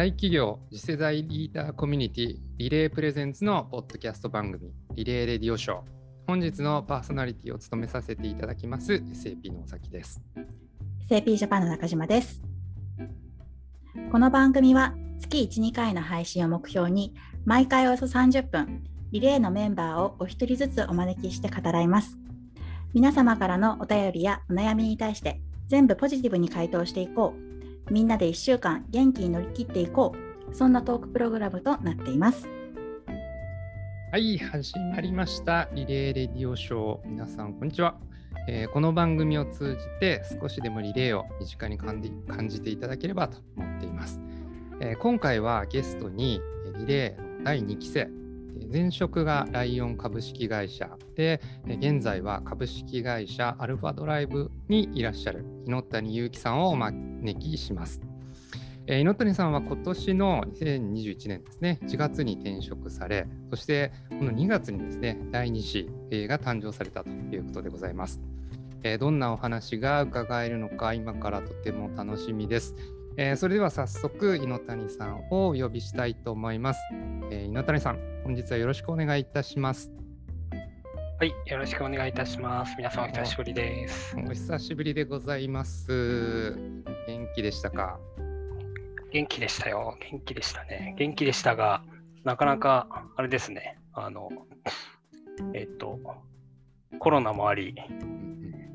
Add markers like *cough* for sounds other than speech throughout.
大企業次世代リーダーコミュニティリレープレゼンツのポッドキャスト番組リレーレディオショー。本日のパーソナリティを務めさせていただきます。SAP の尾崎です。SAP ジャパンの中島です。この番組は月1、2回の配信を目標に毎回およそ30分リレーのメンバーをお一人ずつお招きして語らいます。皆様からのお便りやお悩みに対して全部ポジティブに回答していこう。みんなで1週間元気に乗り切っていこう。そんなトークプログラムとなっています。はい始まりました。リレーレディオショー。皆さんこんにちは、えー、この番組を通じて少しでもリレーを身近に感じ感じていただければと思っています、えー、今回はゲストにリレーの第2期生前職がライオン株式会社で、現在は株式会社アルファドライブにいらっしゃる猪谷祐樹さんをお招きします。猪谷さんは今年の2021年ですね、1月に転職され、そしてこの2月にですね、第2子が誕生されたということでございます。どんなお話が伺えるのか、今からとても楽しみです。えー、それでは早速、猪谷さんをお呼びしたいと思います。えー、猪谷さん、本日はよろしくお願いいたします。はい、よろしくお願いいたします。皆さんお久しぶりです。お久しぶりでございます。元気でしたか？元気でしたよ。元気でしたね。元気でしたが、なかなか、あれですね、あの、えっと、コロナもあり、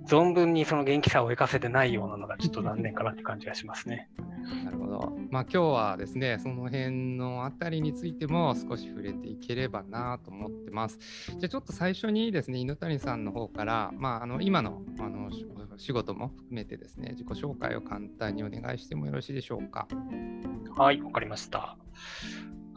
存分にその元気さを生かせてないようなのがちょっと残念かなって感じがしますね。なるほど。まあ今日はですね、その辺のあたりについても少し触れていければなと思ってます。じゃあちょっと最初にですね、犬谷さんの方から、まあ、あの今のあの仕事も含めてですね、自己紹介を簡単にお願いしてもよろしいでしょうか？はい、わかりました。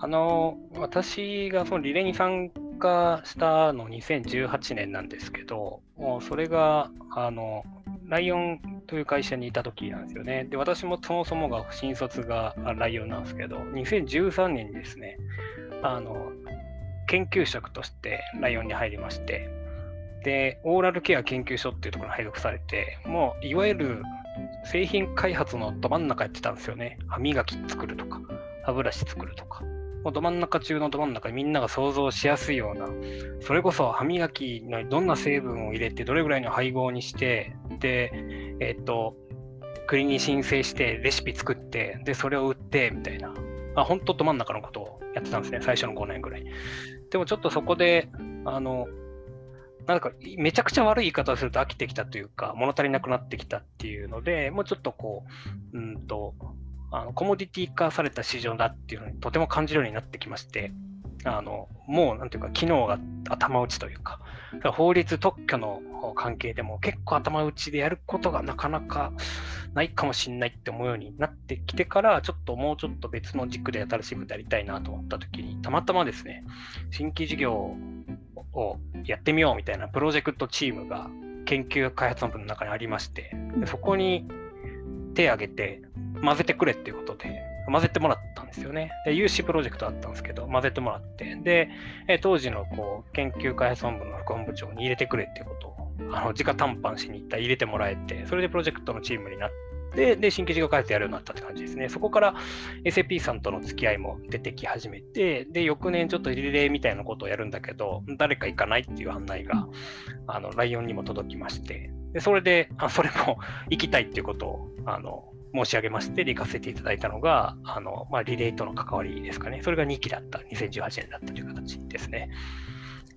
あの、私がそのリレーに参加したの2018年なんですけど、それが、あの、ライオンという会社にいた時なんですよね。で、私もそもそもが新卒がライオンなんですけど、2013年にですね、あの、研究職としてライオンに入りまして、で、オーラルケア研究所っていうところに配属されて、もういわゆる製品開発のど真ん中やってたんですよね。歯磨き作るとか、歯ブラシ作るとか。もうど真ん中中のど真ん中にみんなが想像しやすいような、それこそ歯磨きのどんな成分を入れて、どれぐらいの配合にして、で、えっ、と、国に申請してレシピ作って、で、それを売って、みたいな。あ、本当ど真ん中のことをやってたんですね、最初の5年ぐらい。でもちょっとそこで、あの、なんかめちゃくちゃ悪い言い方をすると飽きてきたというか、物足りなくなってきたっていうので、もうちょっとこう、うんと、あのコモディティ化された市場だっていうのにとても感じるようになってきまして、あのもうなんていうか、機能が頭打ちというか、法律特許の関係でも結構頭打ちでやることがなかなかないかもしれないって思うようになってきてから、ちょっともうちょっと別の軸で新しいことやりたいなと思ったときに、たまたまですね、新規事業をやってみようみたいなプロジェクトチームが研究開発部の中にありまして、そこに手を挙げて混ぜてくれっていうことで、混ぜてもらったんですよね。で、有志プロジェクトだったんですけど、混ぜてもらって、で、え当時のこう研究開発本部の副本部長に入れてくれっていうことを、あの、直談判しに行ったら入れてもらえて、それでプロジェクトのチームになって、で、新規事業開発やるようになったって感じですね。そこから SAP さんとの付き合いも出てき始めて、で、翌年ちょっとリレーみたいなことをやるんだけど、誰か行かないっていう案内が、あの、ライオンにも届きまして、で、それで、あそれも *laughs* 行きたいっていうことを、あの、申し上げまして、行かせていただいたのが、あの、まあ、リレーとの関わりですかね。それが2期だった、2018年だったという形ですね。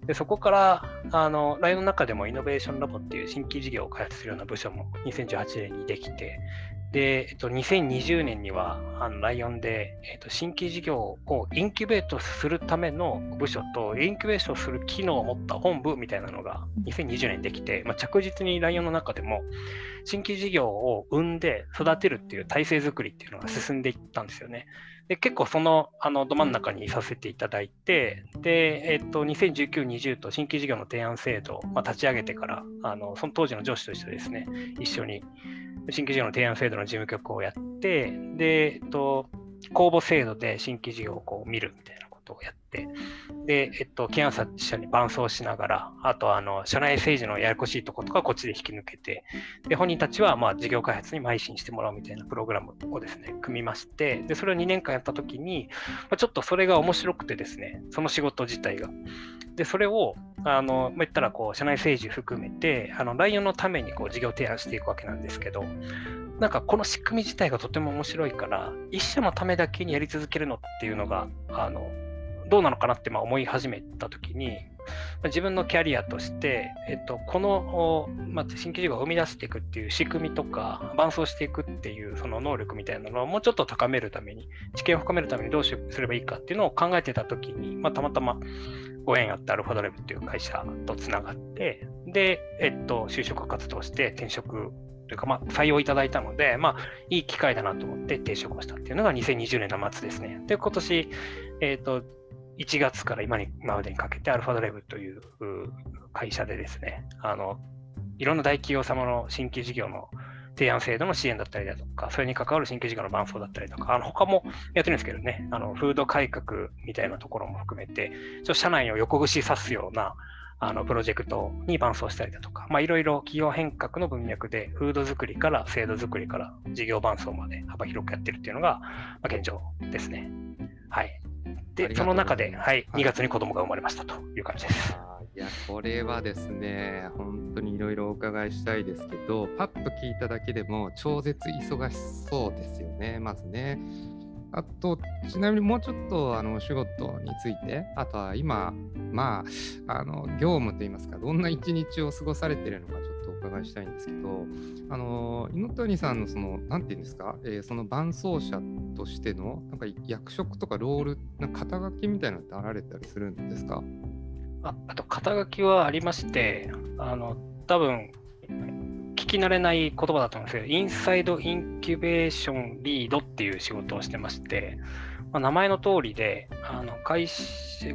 でそこから、あの、ライオンの中でもイノベーションラボっていう新規事業を開発するような部署も2018年にできて、で、えっと、2020年には、あの、ライオンで、えっと、新規事業をインキュベートするための部署と、インキュベーションする機能を持った本部みたいなのが2020年できて、まあ、着実にライオンの中でも、新規事業を生んで育てるっていう体制づくりっていうのが進んでいったんですよね。で結構そのあのど真ん中にいさせていただいて、で、えっと、2019、20と新規事業の提案制度を、まあ、立ち上げてから、あのその当時の上司としてですね、一緒に新規事業の提案制度の事務局をやって、で、えっと、公募制度で新規事業をこう見るみたいな。ことをやって、で、えっと、キアンさん社に伴走しながら、あと、あの、社内政治のややこしいとことかこっちで引き抜けて、で、本人たちは、まあ、事業開発に邁進してもらうみたいなプログラムをですね、組みまして、で、それを2年間やったときに、まあ、ちょっとそれが面白くてですね、その仕事自体が。で、それを、あの、ま、言ったら、こう、社内政治含めて、あの、ライオンのために、こう、事業提案していくわけなんですけど、なんかこの仕組み自体がとても面白いから、一社のためだけにやり続けるのっていうのが、あの、どうなのかなってまあ思い始めたときに、自分のキャリアとして、えっと、この、まあ、新規事業を生み出していくっていう仕組みとか、伴走していくっていうその能力みたいなのをもうちょっと高めるために、知見を深めるためにどうすればいいかっていうのを考えてたときに、まあ、たまたまご縁あったアルファドレブっていう会社とつながって、で、えっと、就職活動して転職というか、まあ、採用いただいたので、まあ、いい機会だなと思って転職をしたっていうのが2020年の末ですね。で、今年、えっ、ー、と、1月から今に今までにかけて、アルファドレブという会社でですね、あの、いろんな大企業様の新規事業の提案制度の支援だったりだとか、それに関わる新規事業の伴走だったりとか、あの他もやってるんですけどね、あの風土改革みたいなところも含めて、ちょっと社内を横串刺すようなあのプロジェクトに伴走したりだとか、まあ、いろいろ企業変革の文脈で、風土作りから制度作りから事業伴走まで幅広くやってるっていうのが、まあ、現状ですね。はい。で、その中で、はい、2月に子供が生まれましたという感じです。いや、これはですね、本当にいろいろお伺いしたいですけど、パッと聞いただけでも超絶忙しそうですよね、まずね。あと、ちなみにもうちょっとあのお仕事について、あとは今、まあ、あの業務といいますか、どんな一日を過ごされているのか、ちょっとお伺いしたいんですけど、あの猪谷さんのその、なんていうんですか、えー、その伴走者としての、なんか役職とかロール、な肩書きみたいなのってあられたりするんですか？ああと、肩書きはありまして、あの多分き慣れない言葉だと思うんですけど、インサイドインキュベーションリードっていう仕事をしてまして、まあ、名前の通りで、あの会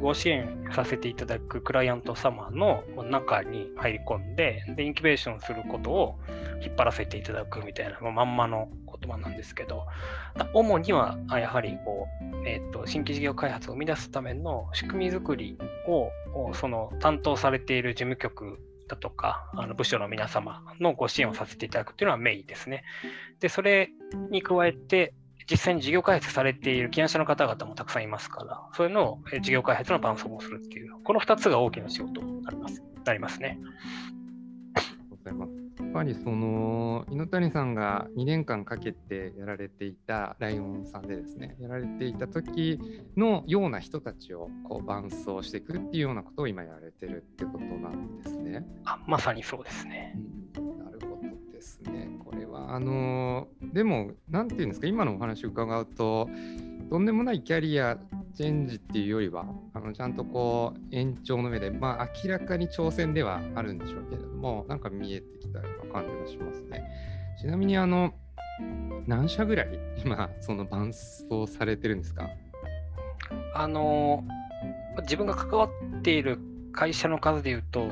ご支援させていただくクライアント様の中に入り込んで、でインキュベーションすることを引っ張らせていただくみたいな、まんまの言葉なんですけど、主にはやはりこう、えーと、新規事業開発を生み出すための仕組み作りをその担当されている事務局だとか、あの部署の皆様のご支援をさせていただくというのはメインですね。で、それに加えて、実際に事業開発されている起案者の方々もたくさんいますから、そういうのを事業開発の伴走をするっていう、この2つが大きな仕事になりますなりますね。ありがとうございます。やっぱりその猪谷さんが2年間かけてやられていたライオンさんでですねやられていた時のような人たちをこう伴走していくっていうようなことを今やられてるってことなんですね。あまさにそうですね。うん、なるほどですね。これはあのでも何て言うんですか今のお話を伺うととんでもないキャリアチェンジっていうよりはあのちゃんとこう延長の上で、まあ、明らかに挑戦ではあるんでしょうけれどもなんか見えてきたような感じがしますね。ちなみにあの何社ぐらい今その伴走されてるんですか？あの自分が関わっている会社の数でいうと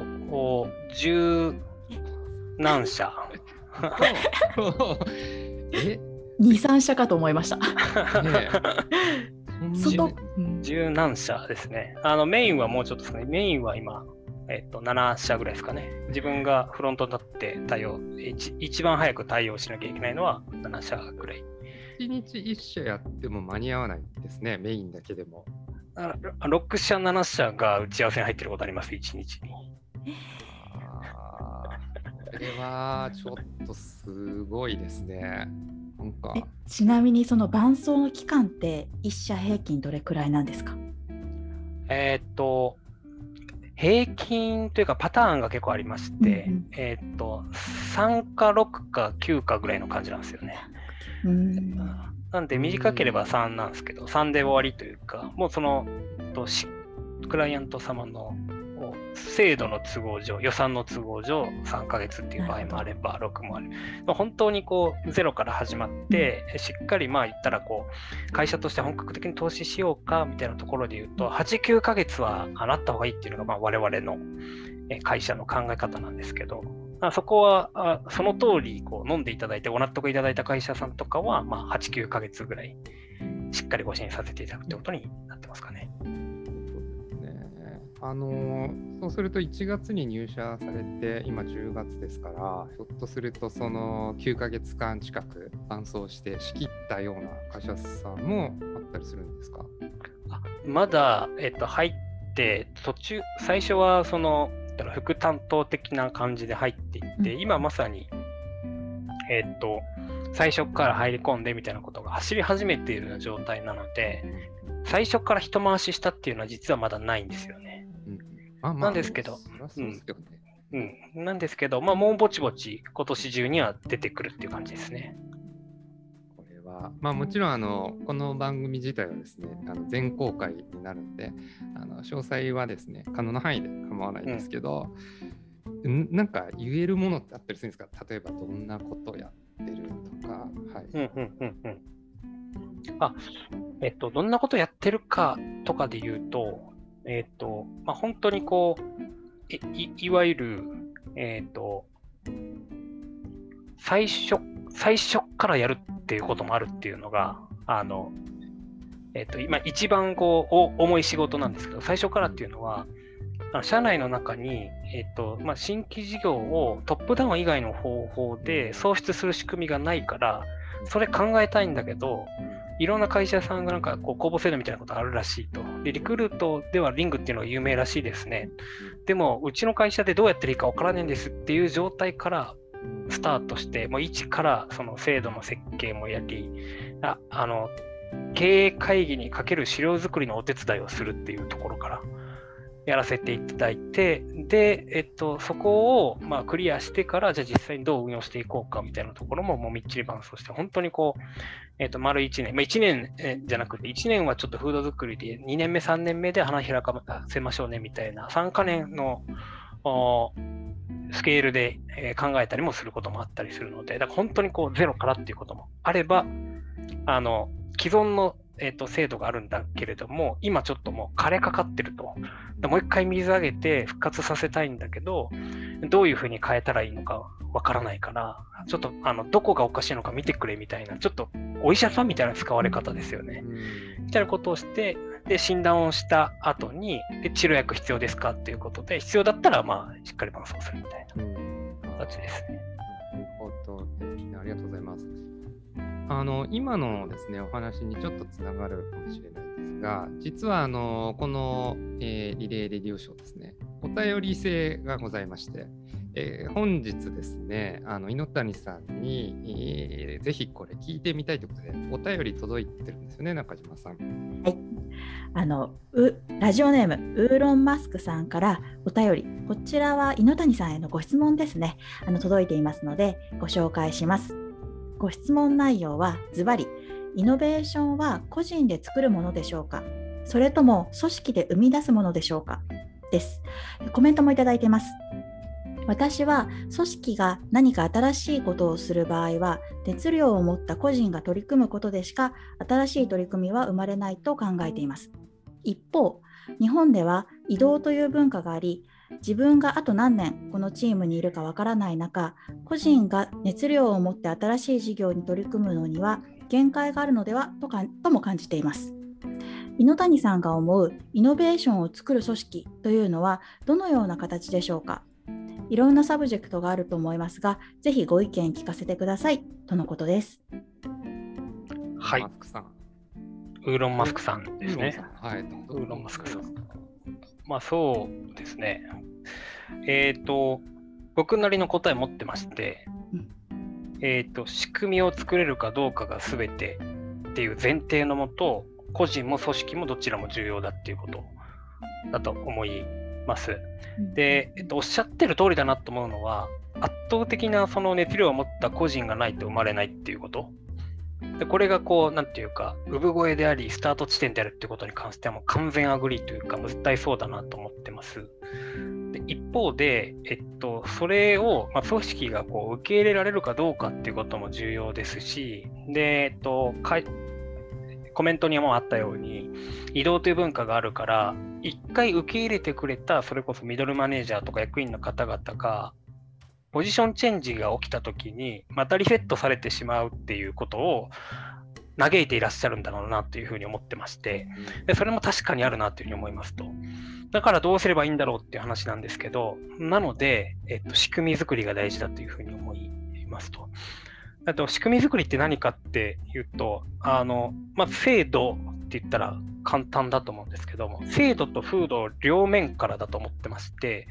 十何社。*laughs* *laughs* え？23社かと思いました。ね十何社ですね。あのメインはもうちょっとですね。メインは今、えっと、7社ぐらいですかね。自分がフロントになって対応一、一番早く対応しなきゃいけないのは7社ぐらい。1日1社やっても間に合わないですね、メインだけでも。6社、7社が打ち合わせに入ってることあります、1日に。これはちょっとすごいですね。なんか。ちなみにその伴走の期間って1社平均どれくらいなんですか？えー、っと平均というかパターンが結構ありまして、うんうん、えー、っと3か6か9かぐらいの感じなんですよね。うんなんで短ければ3なんですけど3で終わりというかもうそのとクライアント様の制度の都合上、予算の都合上、3ヶ月っていう場合もあれば、6もある。本当にこう、ゼロから始まって、しっかりまあ言ったらこう、会社として本格的に投資しようかみたいなところで言うと、8、9ヶ月はなった方がいいっていうのが、まあ我々の会社の考え方なんですけど、そこはその通りこう飲んでいただいてご納得いただいた会社さんとかは、まあ、8、9ヶ月ぐらいしっかりご支援させていただくということになってますかね。あのそうすると1月に入社されて今10月ですからひょっとするとその9ヶ月間近く伴走して仕切ったような会社さんもあったりするんですか？あまだ、えっと、入って途中最初はその副担当的な感じで入っていって、うん、今まさにえっと最初から入り込んでみたいなことが走り始めているような状態なので最初から一回ししたっていうのは実はまだないんですよね。まあまあ、なんですけど、うん、うん、なんですけど、まあ、もうぼちぼち今年中には出てくるっていう感じですね。これは、まあ、もちろんあのこの番組自体はですね、あの全公開になるので、あの詳細はですね、可能な範囲で構わないんですけど、うん、なんか言えるものってあったりするんですか？例えばどんなことをやってるとか。はい。うんうんうんうん。あ、えっと、どんなことやってるかとかで言うと、えっ、ー、と、まあ、本当にこう、いいわゆる、えっ、ー、と、最初、最初からやるっていうこともあるっていうのが、あの、えっ、ー、と、今一番こう、重い仕事なんですけど、最初からっていうのは、社内の中に、えっとまあ、新規事業をトップダウン以外の方法で創出する仕組みがないから、それ考えたいんだけど、いろんな会社さんがなんかこう公募制度みたいなことあるらしいと。で、リクルートではリングっていうのが有名らしいですね。でも、うちの会社でどうやっていいかわからないんですっていう状態からスタートして、もう一からその制度の設計もやり、ああの経営会議にかける資料作りのお手伝いをするっていうところからやらせていただいて、で、えっと、そこを、まあ、クリアしてから、じゃあ実際にどう運用していこうかみたいなところも、もうみっちり伴走して、本当にこう、えっと、丸1年、まあ、1年えじゃなくて、1年はちょっとフード作りで、2年目、3年目で花開かせましょうねみたいな、3か年のスケールで、え考えたりもすることもあったりするので、だから本当にこう、ゼロからっていうこともあれば、あの、既存のえーと、制度があるんだけれども、今ちょっともう枯れかかってると。もう一回水揚げて復活させたいんだけど、どういうふうに変えたらいいのかわからないから、ちょっとあのどこがおかしいのか見てくれみたいな、ちょっとお医者さんみたいな使われ方ですよね。みたいなことをして、で、診断をした後に、で治療薬必要ですかっていうことで、必要だったら、まあ、しっかり伴走するみたいな形ですね。なるほど。ありがとうございます。あの今のですねお話にちょっとつながるかもしれないですが実はあのこの、えー、リレーレディオショーですねお便り制がございまして、えー、本日ですねあの猪谷さんに、えー、ぜひこれ聞いてみたいということでお便り届いてるんですよね中島さん。はいあのラジオネームウーロンマスクさんからお便りこちらは猪谷さんへのご質問ですねあの届いていますのでご紹介します。ご質問内容はズバリイノベーションは個人で作るものでしょうかそれとも組織で生み出すものでしょうかです。コメントもいただいています。私は組織が何か新しいことをする場合は熱量を持った個人が取り組むことでしか新しい取り組みは生まれないと考えています。一方日本では移動という文化があり自分があと何年このチームにいるかわからない中個人が熱量を持って新しい事業に取り組むのには限界があるのではとかとも感じています。猪谷さんが思うイノベーションを作る組織というのはどのような形でしょうか？いろんなサブジェクトがあると思いますがぜひご意見聞かせてください。とのことです。はい。ウーロンマスクさんですね。はい、ウーロンマスクさん。まあそうですね。えっ、ー、と、僕なりの答え持ってまして、えっ、ー、と、仕組みを作れるかどうかが全てっていう前提のもと、個人も組織もどちらも重要だっていうことだと思います。で、えっと、おっしゃってる通りだなと思うのは、圧倒的なその熱量を持った個人がないと生まれないっていうことでこれがこう、なんていうか、産声であり、スタート地点であるってことに関してはもう完全 agree というか、絶対そうだなと思ってます。で一方で、えっと、それを、まあ、組織がこう受け入れられるかどうかっていうことも重要ですし、で、えっと、かコメントにもあったように、移動という文化があるから、一回受け入れてくれた、それこそミドルマネージャーとか役員の方々が、ポジションチェンジが起きたときに、またリセットされてしまうっていうことを、嘆いていらっしゃるんだろうなというふうに思ってましてで、それも確かにあるなというふうに思いますと。だからどうすればいいんだろうっていう話なんですけど、なので、えっと、仕組み作りが大事だというふうに思いますと。あと、仕組み作りって何かっていうと、あの、まず制度って言ったら簡単だと思うんですけども、制度と風土を両面からだと思ってまして、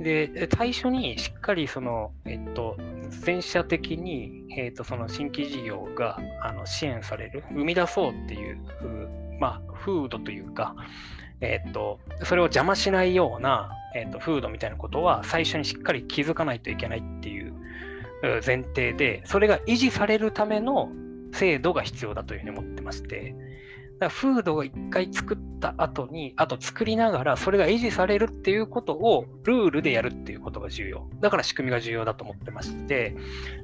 で、最初にしっかりその、えっと、全社的に、えっと、その新規事業があの支援される、生み出そうっていう、まあ、風土というか、えっと、それを邪魔しないような、えっと、風土みたいなことは最初にしっかり気づかないといけないっていう前提で、それが維持されるための制度が必要だというふうに思ってまして、だから風土を一回作った後に、あと作りながらそれが維持されるっていうことをルールでやるっていうことが重要。だから仕組みが重要だと思ってまして、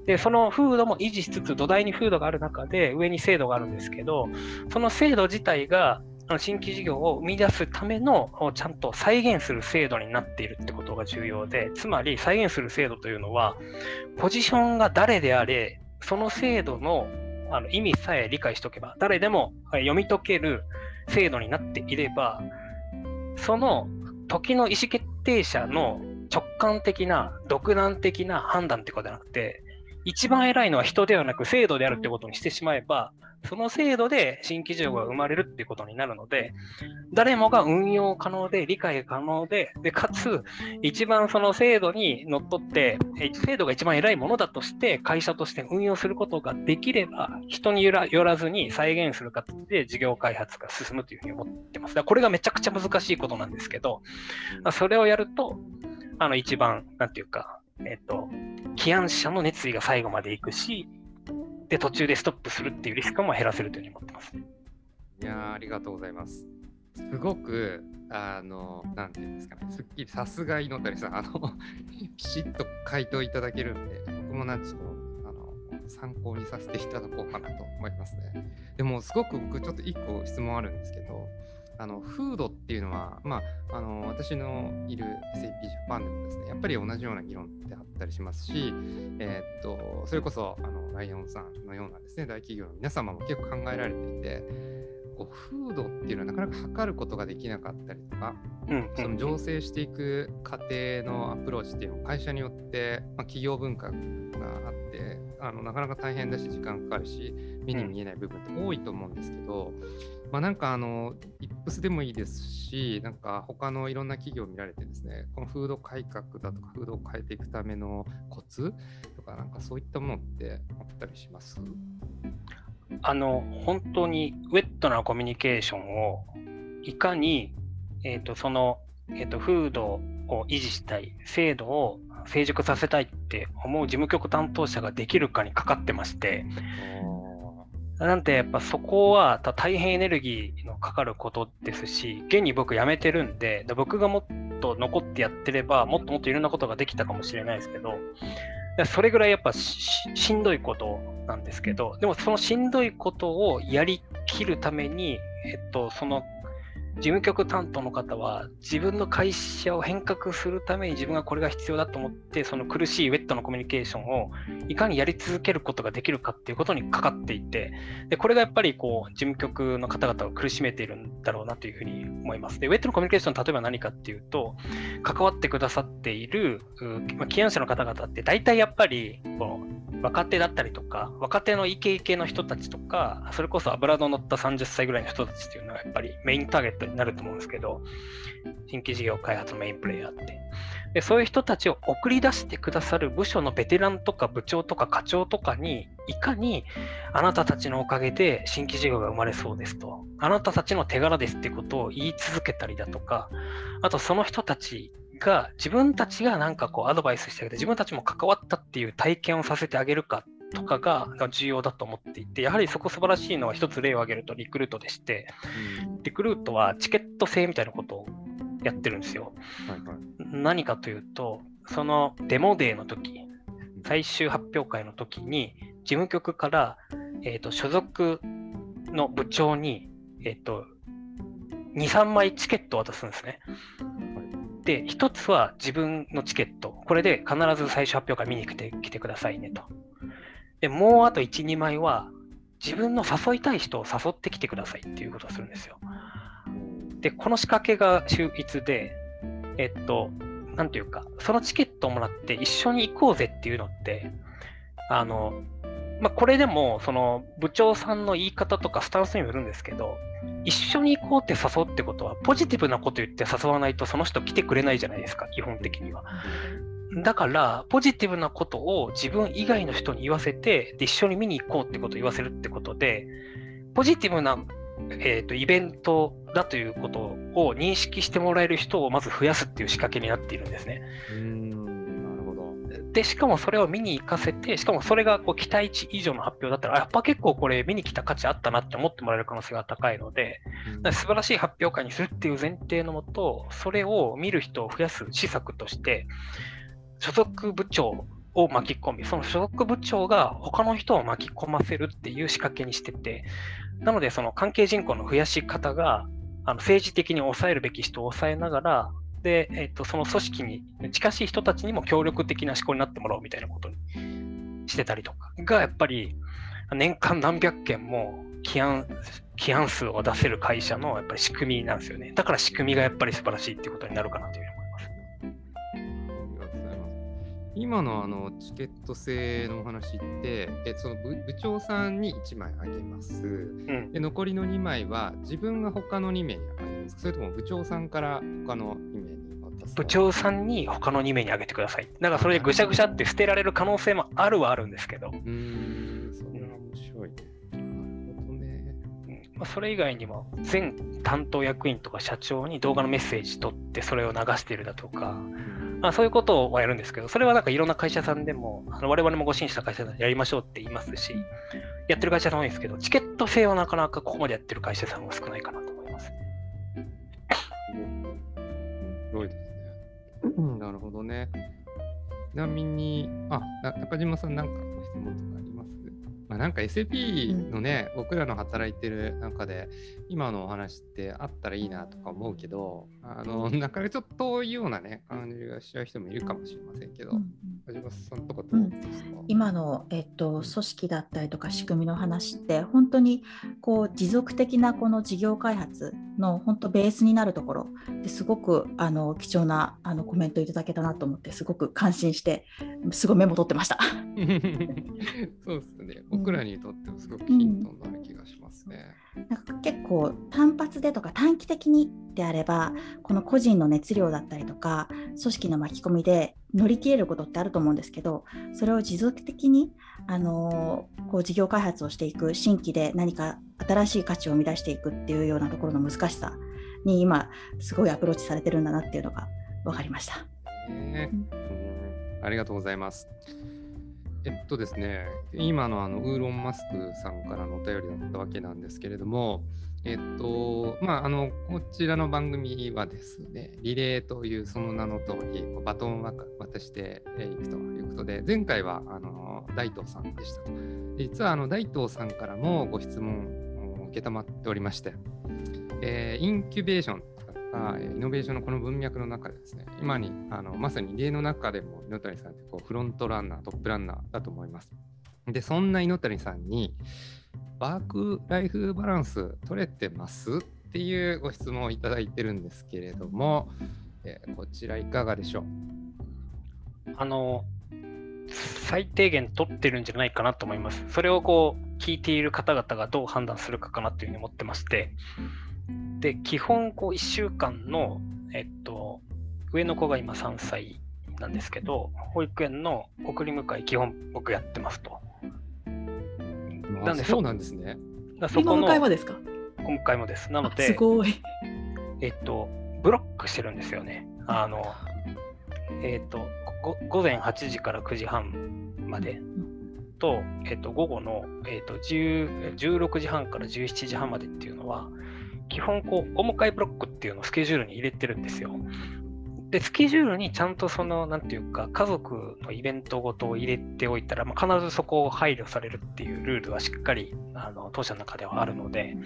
で、その風土も維持しつつ土台に風土がある中で上に制度があるんですけど、その制度自体が新規事業を生み出すためのちゃんと再現する制度になっているってことが重要で、つまり再現する制度というのは、ポジションが誰であれ、その制度のあの意味さえ理解しておけば、誰でも読み解ける制度になっていれば、その時の意思決定者の直感的な、独断的な判断ってことじゃなくて、一番偉いのは人ではなく制度であるってことにしてしまえば、その制度で新規事業が生まれるっていうことになるので、誰もが運用可能で理解可能で、でかつ、一番その制度にのっとって、制度が一番偉いものだとして、会社として運用することができれば、人によらずに再現する形で事業開発が進むというふうに思ってます。これがめちゃくちゃ難しいことなんですけど、それをやると、あの一番、なんていうか、えっと、起案者の熱意が最後までいくし、で、途中でストップするっていうリスクも減らせるというふうに思ってます。いやありがとうございます。すごく、あの、なんていうんですかね、すっきりさすが猪谷さん、あの、ピシッと回答いただけるんで、僕もなんちょっと、あの、参考にさせていただこうかなと思いますね。でも、すごく僕、ちょっと一個質問あるんですけど、あのフードっていうのは、まあ、あの私のいる SAP ジャパンでもですね、やっぱり同じような議論ってあったりしますし、えー、っとそれこそあのライオンさんのようなですね、大企業の皆様も結構考えられていて、こうフードっていうのはなかなか測ることができなかったりとか、うん、その醸成していく過程のアプローチっていうのは会社によって、まあ、企業文化があってあのなかなか大変だし時間かかるし目に見えない部分って多いと思うんですけど、まあ、なんかあの、イップスでもいいですし、なんか他のいろんな企業を見られてですね、この風土改革だとか、風土を変えていくためのコツとか、なんかそういったものってあったりします？あの、本当にウェットなコミュニケーションを、いかに、えーと、その、えーと、風土を維持したい、制度を成熟させたいって思う事務局担当者ができるかにかかってまして、なんてやっぱそこは大変エネルギーのかかることですし、現に僕辞めてるんで、僕がもっと残ってやってれば、もっともっといろんなことができたかもしれないですけど、それぐらいやっぱしんどいことなんですけど、でもそのしんどいことをやりきるために、えっと、その事務局担当の方は自分の会社を変革するために自分がこれが必要だと思ってその苦しいウェットのコミュニケーションをいかにやり続けることができるかっていうことにかかっていてでこれがやっぱりこう事務局の方々を苦しめているんだろうなというふうに思います。でウェットのコミュニケーション例えば何かっていうと関わってくださっている、まあ、起案者の方々って大体やっぱりこの若手だったりとか、若手のイケイケの人たちとか、それこそ油の乗った30歳ぐらいの人たちっていうのはやっぱりメインターゲットになると思うんですけど、新規事業開発のメインプレイヤーって。でそういう人たちを送り出してくださる部署のベテランとか部長とか課長とかに、いかにあなたたちのおかげで新規事業が生まれそうですと、あなたたちの手柄ですってことを言い続けたりだとか、あとその人たちが自分たちがなんかこうアドバイスしてあげて自分たちも関わったっていう体験をさせてあげるかとかが重要だと思っていてやはりそこ素晴らしいのは一つ例を挙げるとリクルートでして、リクルートはチケット制みたいなことをやってるんですよ。はいはい、何かというとそのデモデーの時最終発表会の時に事務局から、えーと、所属の部長に、えーと、2、3枚チケットを渡すんですね。で、一つは自分のチケット。これで必ず最初発表会見に来て来てくださいねと。で、もうあと1、2枚は自分の誘いたい人を誘ってきてくださいっていうことをするんですよ。で、この仕掛けが秀逸で、えっと、なんていうか、そのチケットをもらって一緒に行こうぜっていうのって、あの、まあ、これでも、その部長さんの言い方とかスタンスにもよるんですけど、一緒に行こうって誘うってことは、ポジティブなこと言って誘わないとその人来てくれないじゃないですか、基本的には。だから、ポジティブなことを自分以外の人に言わせて、で一緒に見に行こうってことを言わせるってことで、ポジティブな、えーと、イベントだということを認識してもらえる人をまず増やすっていう仕掛けになっているんですね。で、しかもそれを見に行かせて、しかもそれがこう期待値以上の発表だったら、やっぱ結構これ見に来た価値あったなって思ってもらえる可能性が高いので、うん、素晴らしい発表会にするっていう前提のもと、それを見る人を増やす施策として、所属部長を巻き込み、その所属部長が他の人を巻き込ませるっていう仕掛けにしてて、なのでその関係人口の増やし方が、あの政治的に抑えるべき人を抑えながら、で、えーと、その組織に近しい人たちにも協力的な思考になってもらおうみたいなことにしてたりとかがやっぱり年間何百件も起案起案数を出せる会社のやっぱり仕組みなんですよね。だから仕組みがやっぱり素晴らしいっていうことになるかなという今のあのチケット制のお話って、えその部部長さんに1枚あげます、うん、で。残りの2枚は自分が他の2名にあげます。それとも部長さんから他の2名部長さんに他の2名にあげてください。だからそれでぐしゃぐしゃって捨てられる可能性もあるはあるんですけど。うん、それ以外にも、全担当役員とか社長に動画のメッセージ取ってそれを流しているだとか、まあ、そういうことをやるんですけど、それはなんかいろんな会社さんでも、あの我々もご支援した会社さんでやりましょうって言いますし、やってる会社さん多いんですけど、チケット制はなかなかここまでやってる会社さんは少ないかなと思います。すごいですなるほどね。ちなみに、あ、中島さん、なんかまあ、なんか SAP のね、うん、僕らの働いてる中で、今のお話ってあったらいいなとか思うけど、あの、なかなかちょっと遠いようなね、感じがしちゃう人もいるかもしれませんけど、中島さんとかどうですか、うん、今の、えっと、組織だったりとか仕組みの話って、本当にこう持続的なこの事業開発の本当ベースになるところですごくあの貴重なあのコメントいただけたなと思ってすごく感心してすごいメモ取ってました。*laughs* そうですね。僕らにとってもすごくヒントになる気がしますね。なんか結構単発でとか短期的にであればこの個人の熱量だったりとか組織の巻き込みで乗り切れることってあると思うんですけどそれを持続的にあのこう事業開発をしていく新規で何か新しい価値を生み出していくっていうようなところの難しさに今すごいアプローチされてるんだなっていうのが分かりました。ありがとうございます。えっとですね、今のあのウーロン・マスクさんからのお便りだったわけなんですけれども、えっと、まあ、あの、こちらの番組はですね、リレーというその名の通り、バトンを渡していくということで、前回は、あの、大東さんでしたと。実は、あの、大東さんからもご質問を承っておりまして、えー、インキュベーションかイノベーションのこの文脈の中でですね、今にあのまさに家の中でも猪谷さんってこうフロントランナー、トップランナーだと思います。で、そんな猪谷さんに、ワークライフバランス取れてますっていうご質問をいただいてるんですけれども、えー、こちらいかがでしょう？あの、最低限取ってるんじゃないかなと思います。それをこう聞いている方々がどう判断するかかなというふうに思ってまして、で、基本、こう、1週間の、えっと、上の子が今3歳なんですけど、保育園の送り迎え、基本僕やってますと。なんでそうなんですね。そこの迎えもですか？今回もです。なので、すごい。えっと、ブロックしてるんですよね。あの、えっと、午前8時から9時半までと、えっと、午後の、えっと、16時半から17時半までっていうのは、基本こう、お迎えブロックっていうのをスケジュールに入れてるんですよ。で、スケジュールにちゃんとその、なんていうか、家族のイベントごとを入れておいたら、まあ、必ずそこを配慮されるっていうルールはしっかり、あの、当社の中ではあるので、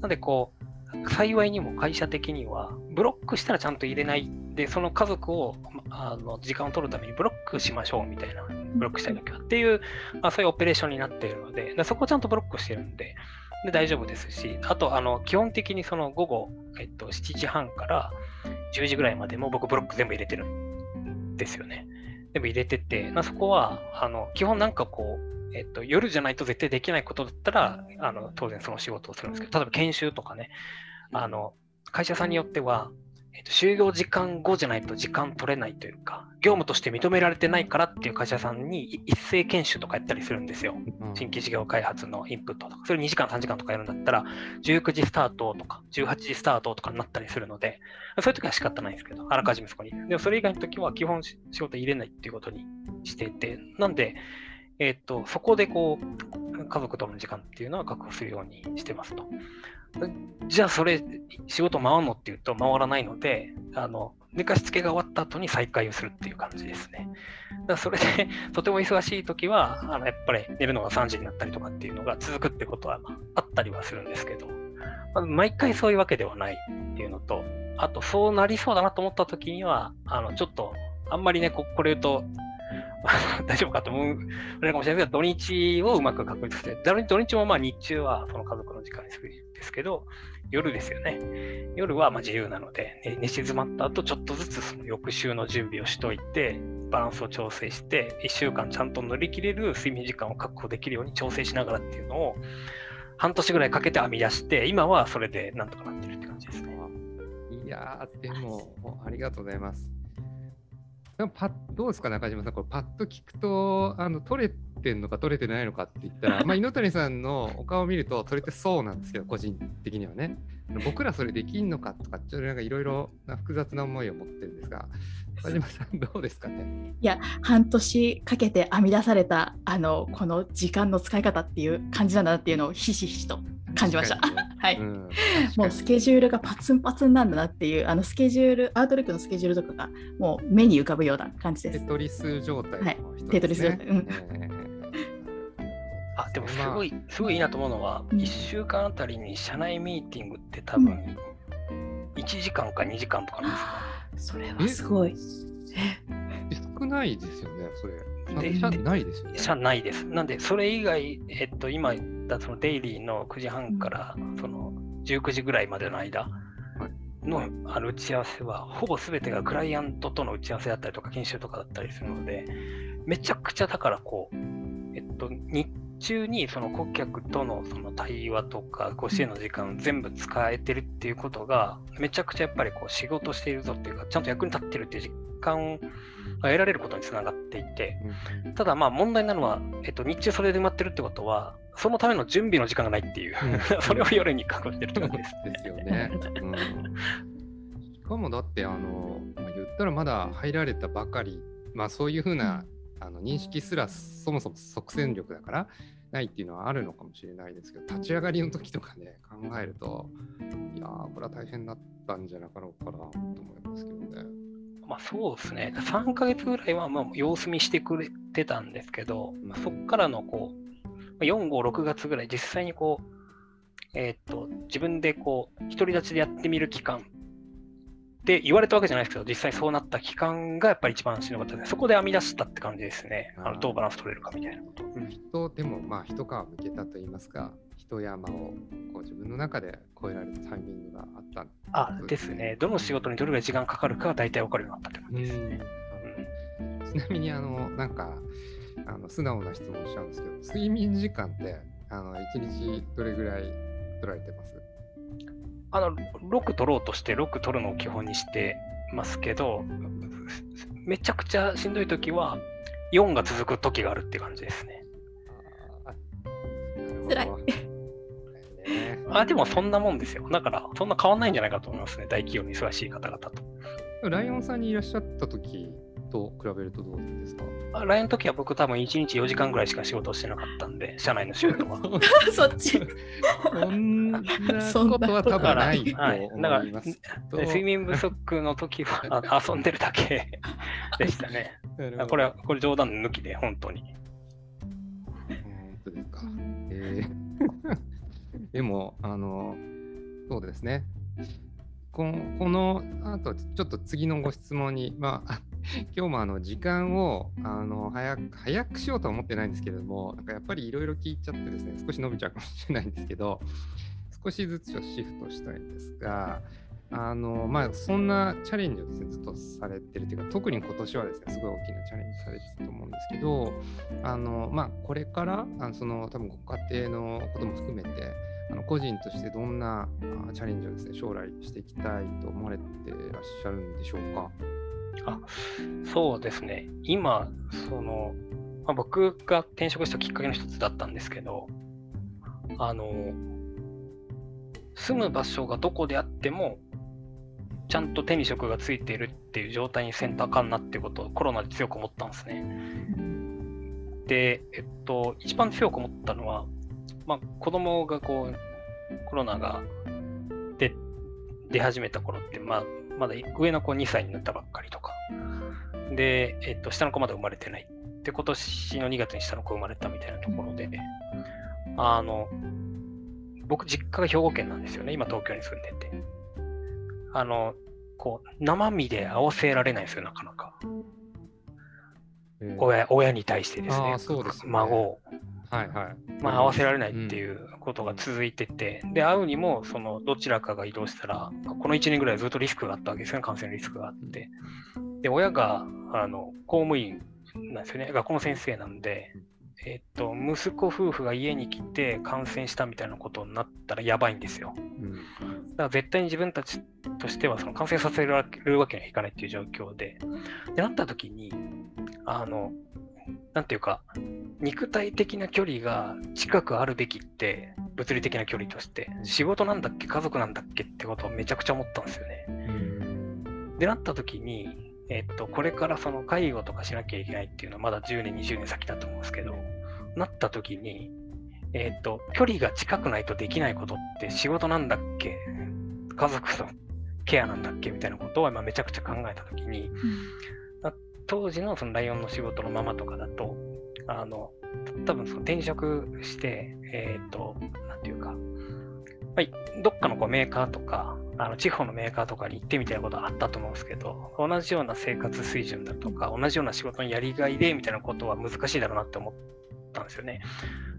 なんでこう、幸いにも会社的には、ブロックしたらちゃんと入れない。で、その家族をあの時間を取るためにブロックしましょうみたいな、ブロックしたいときはっていう、まあ、そういうオペレーションになっているので、でそこをちゃんとブロックしてるんで、で大丈夫ですし、あと、あの基本的にその午後、えっと、7時半から10時ぐらいまでも僕ブロック全部入れてるんですよね。でも入れてて、まあ、そこはあの基本なんかこう、えっと、夜じゃないと絶対できないことだったら、あの当然その仕事をするんですけど、例えば研修とかね、あの会社さんによっては、えっと、就業時間後じゃないと時間取れないというか、業務として認められてないからっていう会社さんに一斉研修とかやったりするんですよ。新規事業開発のインプットとか、それ2時間、3時間とかやるんだったら、19時スタートとか、18時スタートとかになったりするので、そういう時は仕方ないんですけど、あらかじめそこに。でもそれ以外の時は基本仕事入れないっていうことにしていて、なんで、えっ、と、そこでこう、家族との時間っていうのは確保するようにしてますと。じゃあそれ仕事回るのっていうと回らないのであの寝かしつけが終わった後に再開をするっていう感じですね。だそれで *laughs* とても忙しい時はあのやっぱり寝るのが3時になったりとかっていうのが続くってことは、あ、あったりはするんですけど、まあ、毎回そういうわけではないっていうのとあとそうなりそうだなと思った時にはあのちょっとあんまりねここれ言うと *laughs* 大丈夫かと思うかもしれないけど、土日をうまく確立して、土日もまあ日中はその家族の時間にするんですけど、夜ですよね。夜はま自由なので、ね、寝静まった後、ちょっとずつその翌週の準備をしといて、バランスを調整して、1週間ちゃんと乗り切れる睡眠時間を確保できるように調整しながらっていうのを、半年ぐらいかけて編み出して、今はそれでなんとかなってるって感じですね。いや、でも、ありがとうございます。でもパどうですか、中島さん、これパッと聞くと、あの取れてんのか取れてないのかって言ったら、*laughs* まあ、猪谷さんのお顔を見ると取れてそうなんですけど、個人的にはね。僕らそれできんのかとか、ちょっとなんかいろいろな複雑な思いを持ってるんですが、中島さん、どうですかね？いや、半年かけて編み出された、あのこの時間の使い方っていう感じなんだなっていうのをひしひしと感じました。*laughs* はい、うん、もうスケジュールがパツンパツンなんだなっていう、あのスケジュール、アートリックのスケジュールとかがもう目に浮かぶような感じです。テトリス状態、ね、はい、テトリス状態。うん、えーあでもすごい、すごいいいなと思うのは、1週間あたりに社内ミーティングって多分、1時間か2時間とかなんですか、それはすごい。少ないですよね、それ。で社ないですよね。社ないです。なんで、それ以外、えっと、今言ったそのデイリーの9時半からその19時ぐらいまでの間のあの打ち合わせは、ほぼ全てがクライアントとの打ち合わせだったりとか、研修とかだったりするので、めちゃくちゃだからこう、えっと、日中にその顧客とのその対話とかご支援の時間全部使えてるっていうことがめちゃくちゃやっぱりこう仕事しているぞっていうかちゃんと役に立ってるっていう実感が得られることにつながっていてただまあ問題なのは、えっと、日中それで埋まってるってことはそのための準備の時間がないっていう、うん、*laughs* それを夜に確保してるってことです、ね、ですよね。うん、しかもだってあの、まあ、言ったらまだ入られたばかり、まあ、そういうふうなあの認識すらそもそも即戦力だからないっていうのはあるのかもしれないですけど立ち上がりの時とかね考えるといやーこれは大変だったんじゃなかろうかなと思いますけどね。まあそうですね。3ヶ月ぐらいはまあ様子見してくれてたんですけど、まあ、そこからのこう4、5、6月ぐらい実際にこうえー、っと自分でこう独り立ちでやってみる期間って言われたわけじゃないですけど、実際そうなった期間がやっぱり一番しんどかったです。そこで編み出したって感じですね。あのどうバランス取れるかみたいなこと。人でも、まあ、一皮向けたといいますか、一山をこう自分の中で越えられたタイミングがあったあですね。どの仕事にどれぐらい時間かかるかは大体分かるようになったって感じですね。うん、ちなみに、あの、なんか、あの素直な質問しちゃうんですけど、睡眠時間ってあの1日どれぐらい取られてます？あの6取ろうとして6取るのを基本にしてますけど、めちゃくちゃしんどい時は4が続く時があるって感じですね。辛い。あでもそんなもんですよ。だからそんな変わんないんじゃないかと思いますね。大企業に忙しい方々と。ライオンさんにいらっしゃった時と比べるとどうですか？あ来の時は僕多分1日4時間ぐらいしか仕事をしてなかったんで、社内の仕事は。*laughs* そっち。*laughs* そんなことは多分ないと思います。はい、睡眠不足の時は *laughs* 遊んでるだけでしたね。これはこれ冗談抜きで、本当に。本当ですか？えー、でも、あの、そうですね。このこのあとちょっと次のご質問に、まあ、*laughs* 今日もあの時間をあの早く早くしようとは思ってないんですけれども、なんかやっぱりいろいろ聞いちゃってですね、少し伸びちゃうかもしれないんですけど、少しずつシフトしたいんですが、あのまあ、そんなチャレンジをです、ね、ずっとされてるというか、特に今年はですね、すごい大きなチャレンジされてたと思うんですけど、あのまあ、これからあのその多分ご家庭のことも含めて、あの個人としてどんなあチャレンジをですね、将来していきたいと思われてらっしゃるんでしょうか？あそうですね、今、そのまあ、僕が転職したきっかけの一つだったんですけど、あの住む場所がどこであっても、ちゃんと手に職がついているっていう状態にせんとあかんなっていうことをコロナで強く思ったんですね。で、えっと、一番強く思ったのは、まあ、子供がこう、コロナが出出始めた頃って、まあ、まだ上の子2歳になったばっかりとか。で、えっと、下の子まだ生まれてない。で、今年の2月に下の子生まれたみたいなところで、あの、僕、実家が兵庫県なんですよね。今、東京に住んでて。あの、こう、生身で合わせられないですよ、なかなか。親親に対してですね、すね孫を、はいはい。まあ、合わせられないっていうことが続いてて、で、会うにも、その、どちらかが移動したら、この1年ぐらいずっとリスクがあったわけですよね、感染リスクがあって。で、親が、あの、公務員なんですよね、学校の先生なんで、えっと、息子夫婦が家に来て感染したみたいなことになったらやばいんですよ。うん。だから絶対に自分たちとしてはその感染させるわけにはいかないっていう状況で、でなった時に、あの、なんていうか、肉体的な距離が近くあるべきって、物理的な距離として、仕事なんだっけ、家族なんだっけってことをめちゃくちゃ思ったんですよね。で、なった時に、えっと、これからその介護とかしなきゃいけないっていうのはまだ10年、20年先だと思うんですけど、なった時に、えっと、距離が近くないとできないことって仕事なんだっけ家族のケアなんだっけみたいなことを今めちゃくちゃ考えた時に、当時のそのライオンの仕事のままとかだと、あの、多分その転職して、えっ、と、なんていうか、はい、どっかのこうメーカーとか、あの地方のメーカーとかに行ってみたいなことはあったと思うんですけど、同じような生活水準だとか、同じような仕事のやりがいでみたいなことは難しいだろうなって思ったんですよね。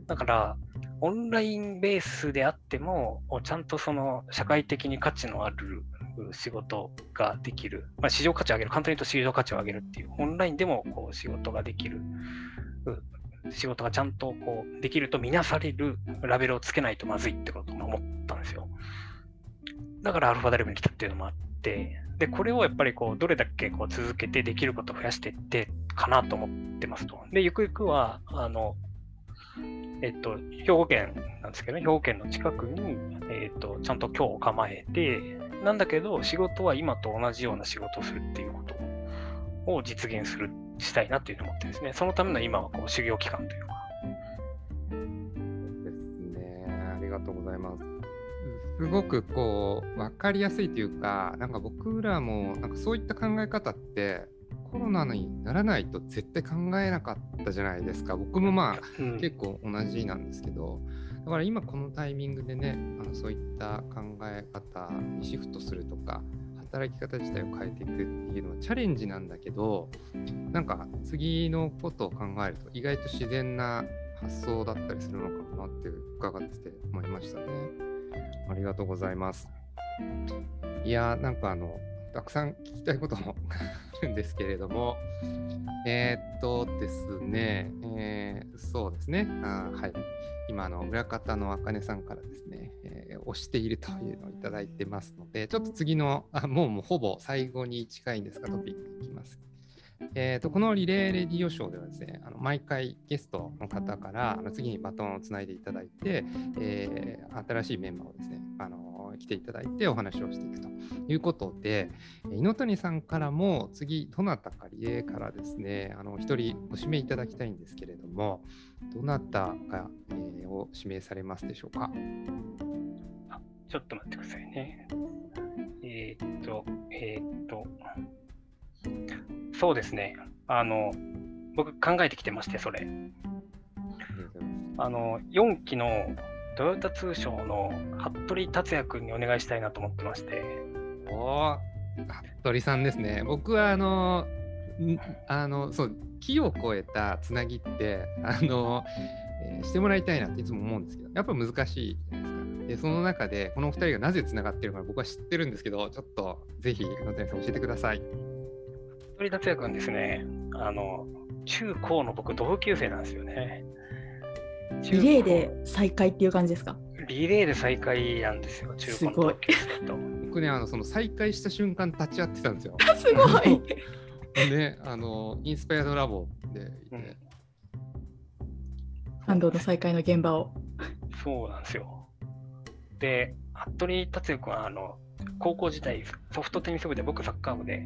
だから、オンラインベースであっても、ちゃんとその社会的に価値のある仕事ができる、まあ、市場価値を上げる、簡単に言うと市場価値を上げるっていう、オンラインでもこう仕事ができる、仕事がちゃんとこうできるとみなされるラベルをつけないとまずいってことを思ったんですよ。だからアルファダレムに来たっていうのもあって、で、これをやっぱりこう、どれだけこう続けてできることを増やしていってかなと思ってますと。で、ゆくゆくは、あの、えっと、兵庫県なんですけどね、兵庫県の近くに、えっと、ちゃんと今日を構えて、なんだけど、仕事は今と同じような仕事をするっていうことを実現する、したいなっていうのを思ってですね。そのための今はこう修行期間というか。ですね。ありがとうございます。すごくこう分かりやすいというか、なんか僕らもなんかそういった考え方ってコロナにならないと絶対考えなかったじゃないですか。僕もまあうん結構同じなんですけど、だから今このタイミングでね、あのそういった考え方にシフトするとか、働き方自体を変えていくっていうのはチャレンジなんだけど、なんか次のことを考えると意外と自然な発想だったりするのかもなって伺ってて思いましたね。ありがとうございます。いやー、なんかあの、たくさん聞きたいことも *laughs* あるんですけれども、えーっとですね、えーそうですね、あはい。今、の裏方のあかねさんからですね、えー押しているというのをいただいてますので、ちょっと次の、あもうもうほぼ最後に近いんですか、トピックいきます。えーとこのリレーレディオショーではですね、あの毎回ゲストの方からあの次にバトンをつないでいただいて、えー新しいメンバーをですね、あの来ていただいてお話をしていくということで、猪谷さんからも次、どなたかリレーからですね、あの一人ご指名いただきたいんですけれども、どなたが、えーを指名されますでしょうか？ちょっと待ってくださいね。えーっと、えーっと、そうですね。あの、僕考えてきてまして、それ。あの、4期のトヨタ通商の服部達也君にお願いしたいなと思ってまして。おー服部さんですね。僕はあのんあのそう木を越えたつなぎってあの、えーしてもらいたいなっていつも思うんですけどやっぱ難しいじゃないですか。でその中でこのお二人がなぜつながってるのか僕は知ってるんですけどちょっとぜひ野谷さん教えてください。鳥達也君ですね、あの、中高の僕、同級生なんですよね。リレーで再開っていう感じですか？リレーで再会なんですよ、中高の同級生と。僕ねあのその再会した瞬間立ち会ってたんですよ。*laughs* すごい。であのインスパイアドラボでいて、うん感動の再会の現場を。そうなんですよ。で、服部達也君は、あの、高校時代、ソフトテニス部で僕サッカー部で、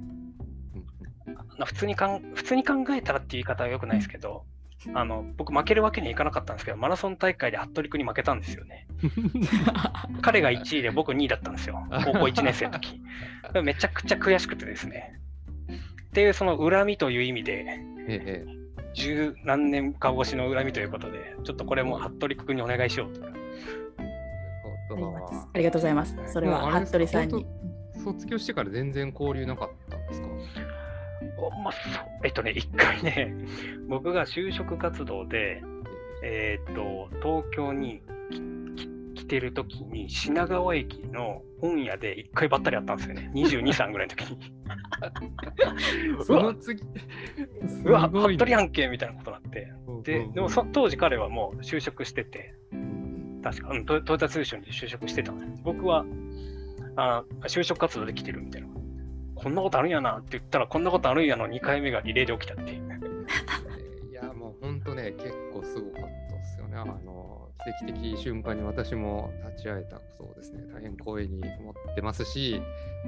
普通にかん普通に考えたらっていう言い方は良くないですけど、あの僕負けるわけにはいかなかったんですけど、マラソン大会で服部君に負けたんですよね。*laughs* 彼が1位で僕2位だったんですよ。高校1年生の時。*laughs* めちゃくちゃ悔しくてですね。っていうその恨みという意味で、ええ十何年か越しの恨みということで、ちょっとこれも服部君にお願いしようと。ありがとうありがとうございます。それは服部さんに。卒業してから全然交流なかったんですか？おまあ、そうえっとね、一回ね、僕が就職活動で、えーっと、東京に来てる時に、品川駅の本屋で一回ばったり会ったんですよね。22、3ぐらいの時に。*laughs* その次、うわ、服部やんけみたいなことになって。で、でもそ当時彼はもう就職してて、確か、うん、トヨトヨタ通商に就職してたんです。僕はあ、就職活動で来てるみたいな。こんなことあるんやなって言ったら、こんなことあるんやの2回目がリレーで起きたっていう。いや、もう本当ね、結構すごかったですよね。あの、奇跡的瞬間に私も立ち会えたことをですね、大変光栄に思ってますし、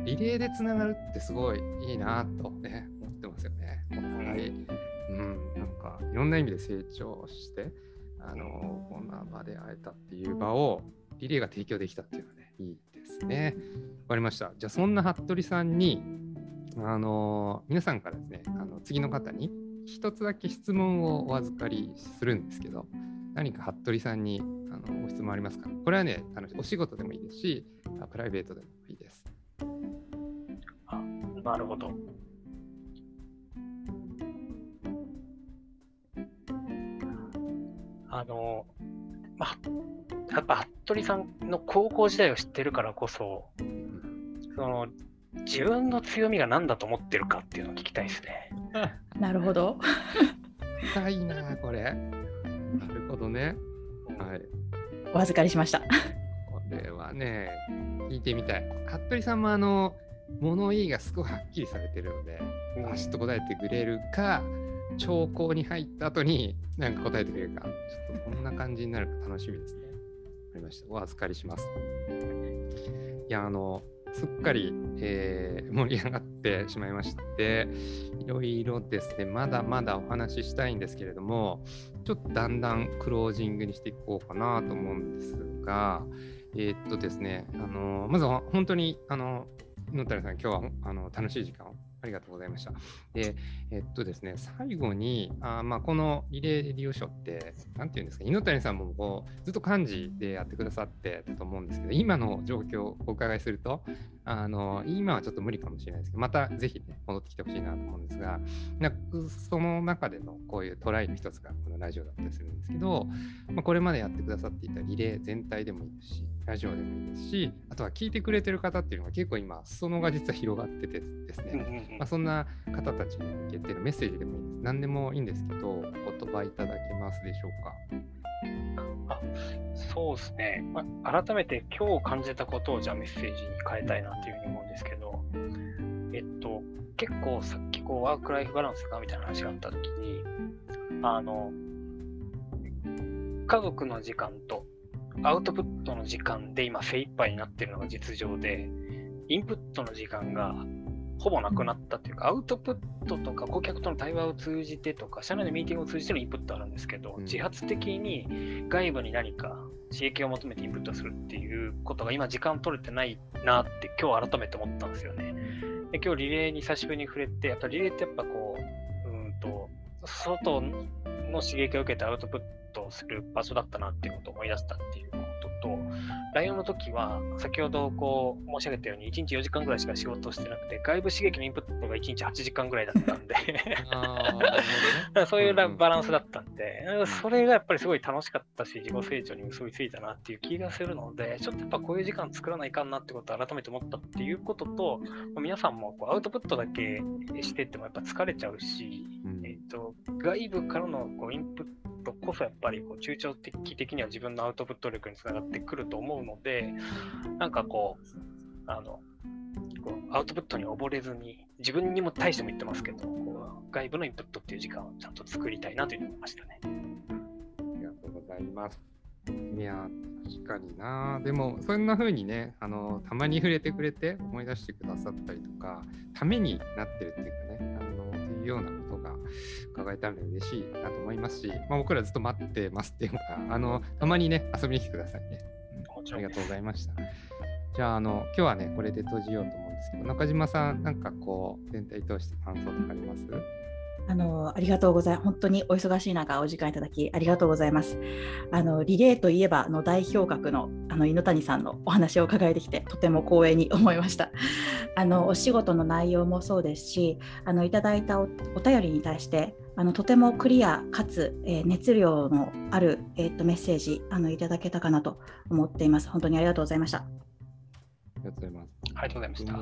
リレーでつながるってすごいいいなとね、思ってますよね。お互い、うん、なんかいろんな意味で成長して、あの、こんな場で会えたっていう場を、リレーが提供できたっていうのはね、いいですね。わかりました。じゃあ、そんな服部さんに、あの皆さんからですね、あの次の方に一つだけ質問をお預かりするんですけど、何か服部さんにあのご質問ありますか？これはねあの、お仕事でもいいですし、プライベートでもいいです。あなるほど。あの、まあ、やっぱ服部さんの高校時代を知ってるからこそ、その自分の強みが何だと思ってるかっていうのを聞きたいですね。なるほど。深いな、これ。なるほどね。はい。お預かりしました。これはね、聞いてみたい。服部さんもあの、物言いがすごいはっきりされてるので、バシッと答えてくれるか、兆候に入った後に何か答えてくれるか、ちょっとこんな感じになるか楽しみですね。わかりました。お預かりします。いや、あの、すっかり、えー盛り上がってしまいまして、いろいろですね、まだまだお話ししたいんですけれども、ちょっとだんだんクロージングにしていこうかなと思うんですが、えーっとですね、あのまずは本当に、あの野谷さん、今日はあの楽しい時間をありがとうございました。で、えっとですね、最後に、あまあ、このリレー利用書って、なんていうんですか、猪谷さんもこうずっと幹事でやってくださってたと思うんですけど、今の状況をお伺いすると、あの今はちょっと無理かもしれないですけど、またぜひ、ね、戻ってきてほしいなと思うんですが、なんかその中でのこういうトライの一つがこのラジオだったりするんですけど、まあ、これまでやってくださっていたリレー全体でもいいですし、ラジオでもいいですし、あとは聞いてくれてる方っていうのが結構今、裾野が実は広がっててですね、まあ、そんな方たちに向けてのメッセージでもいいです。何でもいいんですけど、お言葉いただけますでしょうか？そうですね、まあ、改めて今日感じたことをじゃあメッセージに変えたいなというふうに思うんですけど、えっと、結構さっきこうワークライフバランスがみたいな話があったときに、あの、家族の時間とアウトプットの時間で今精一杯になってるのが実情で、インプットの時間がほぼなくなったというか、アウトプットとか顧客との対話を通じてとか、社内のミーティングを通じてのインプットあるんですけど、うん自発的に外部に何か刺激を求めてインプットするっていうことが今時間取れてないなって今日改めて思ったんですよね。で今日リレーに久しぶりに触れて、やっぱリレーってやっぱこう、うーんと、外の刺激を受けてアウトプットをする場所だったなっていうことを思い出したっていうことと、ライオンの時は、先ほどこう申し上げたように、1日4時間ぐらいしか仕事をしてなくて、外部刺激のインプットが1日8時間ぐらいだったんで。*laughs* そういうバランスだったんで、それがやっぱりすごい楽しかったし、自己成長に結びついたなっていう気がするので、ちょっとやっぱこういう時間作らないかんなってことを改めて思ったっていうことと、皆さんもこうアウトプットだけしてってもやっぱ疲れちゃうし、うん、えーと、外部からのこうインプットこそやっぱりこう中長期的には自分のアウトプット力につながってくると思うので、なんかこう、あの、こうアウトプットに溺れずに、自分にも対しても言ってますけど、こう外部のインプットっていう時間をちゃんと作りたいなというふうに思いましたね。ありがとうございます。いや、確かにな。でも、そんな風にね、あの、たまに触れてくれて思い出してくださったりとか、ためになってるっていうかね、あの、というような伺えたので嬉しいなと思いますし、まあ、僕らずっと待ってますっていうか、あの、たまにね、遊びに来てくださいね。うん、ありがとうございました。じゃあ、あの、今日はね、これで閉じようと思うんですけど、中島さん、なんかこう、全体通して感想とかあります？あのありがとうございます。本当にお忙しい中、お時間いただきありがとうございます。あのリレーといえばの代表格のあの犬谷さんのお話を伺えてきて、とても光栄に思いました。*laughs* あのお仕事の内容もそうですし、あのいただいたおお便りに対してあのとてもクリアかつ、えー、熱量のある、えー、とメッセージあのいただけたかなと思っています。本当にありがとうございました。ありがとうございます。ありがとうございました。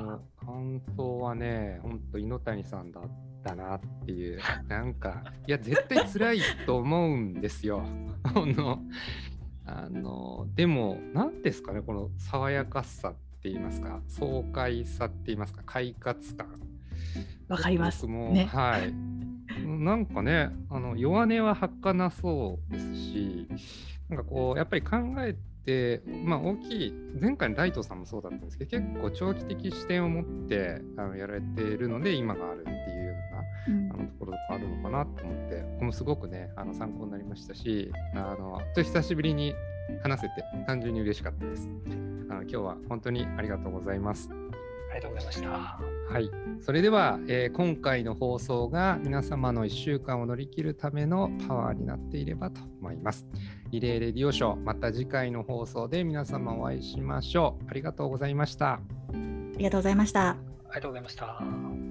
感想はね、本当、猪谷さんだったなっていう、*laughs* なんか、いや、絶対辛いと思うんですよ。*laughs* あの、あのでも、何ですかね、この爽やかさって言いますか、爽快さって言いますか、快活感。わかります。僕も、ね、はい。なんかね、あの弱音は吐かなそうですし、なんかこう、やっぱり考えて、まあ、大きい、前回のライトさんもそうだったんですけど、結構長期的視点を持ってあのやられているので、今があるっていうような、あのところとかあるのかなと思って、ここもすごくね、あの参考になりましたし、あのちょっと久しぶりに話せて、単純に嬉しかったです。あの今日は本当にありがとうございます。ありがとうございました。はい、それでは、えー、今回の放送が皆様の1週間を乗り切るためのパワーになっていればと思います。リレーレディオショー、また次回の放送で皆様お会いしましょう。ありがとうございました。ありがとうございました。ありがとうございました。